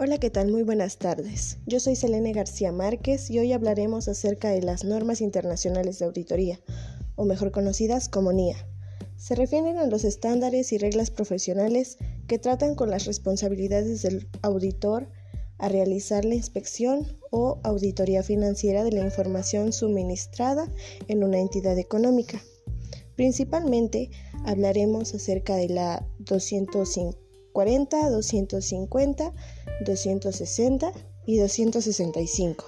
Hola, ¿qué tal? Muy buenas tardes. Yo soy Selene García Márquez y hoy hablaremos acerca de las normas internacionales de auditoría, o mejor conocidas como NIA. Se refieren a los estándares y reglas profesionales que tratan con las responsabilidades del auditor a realizar la inspección o auditoría financiera de la información suministrada en una entidad económica. Principalmente hablaremos acerca de la 250 240, 250, 260 y 265.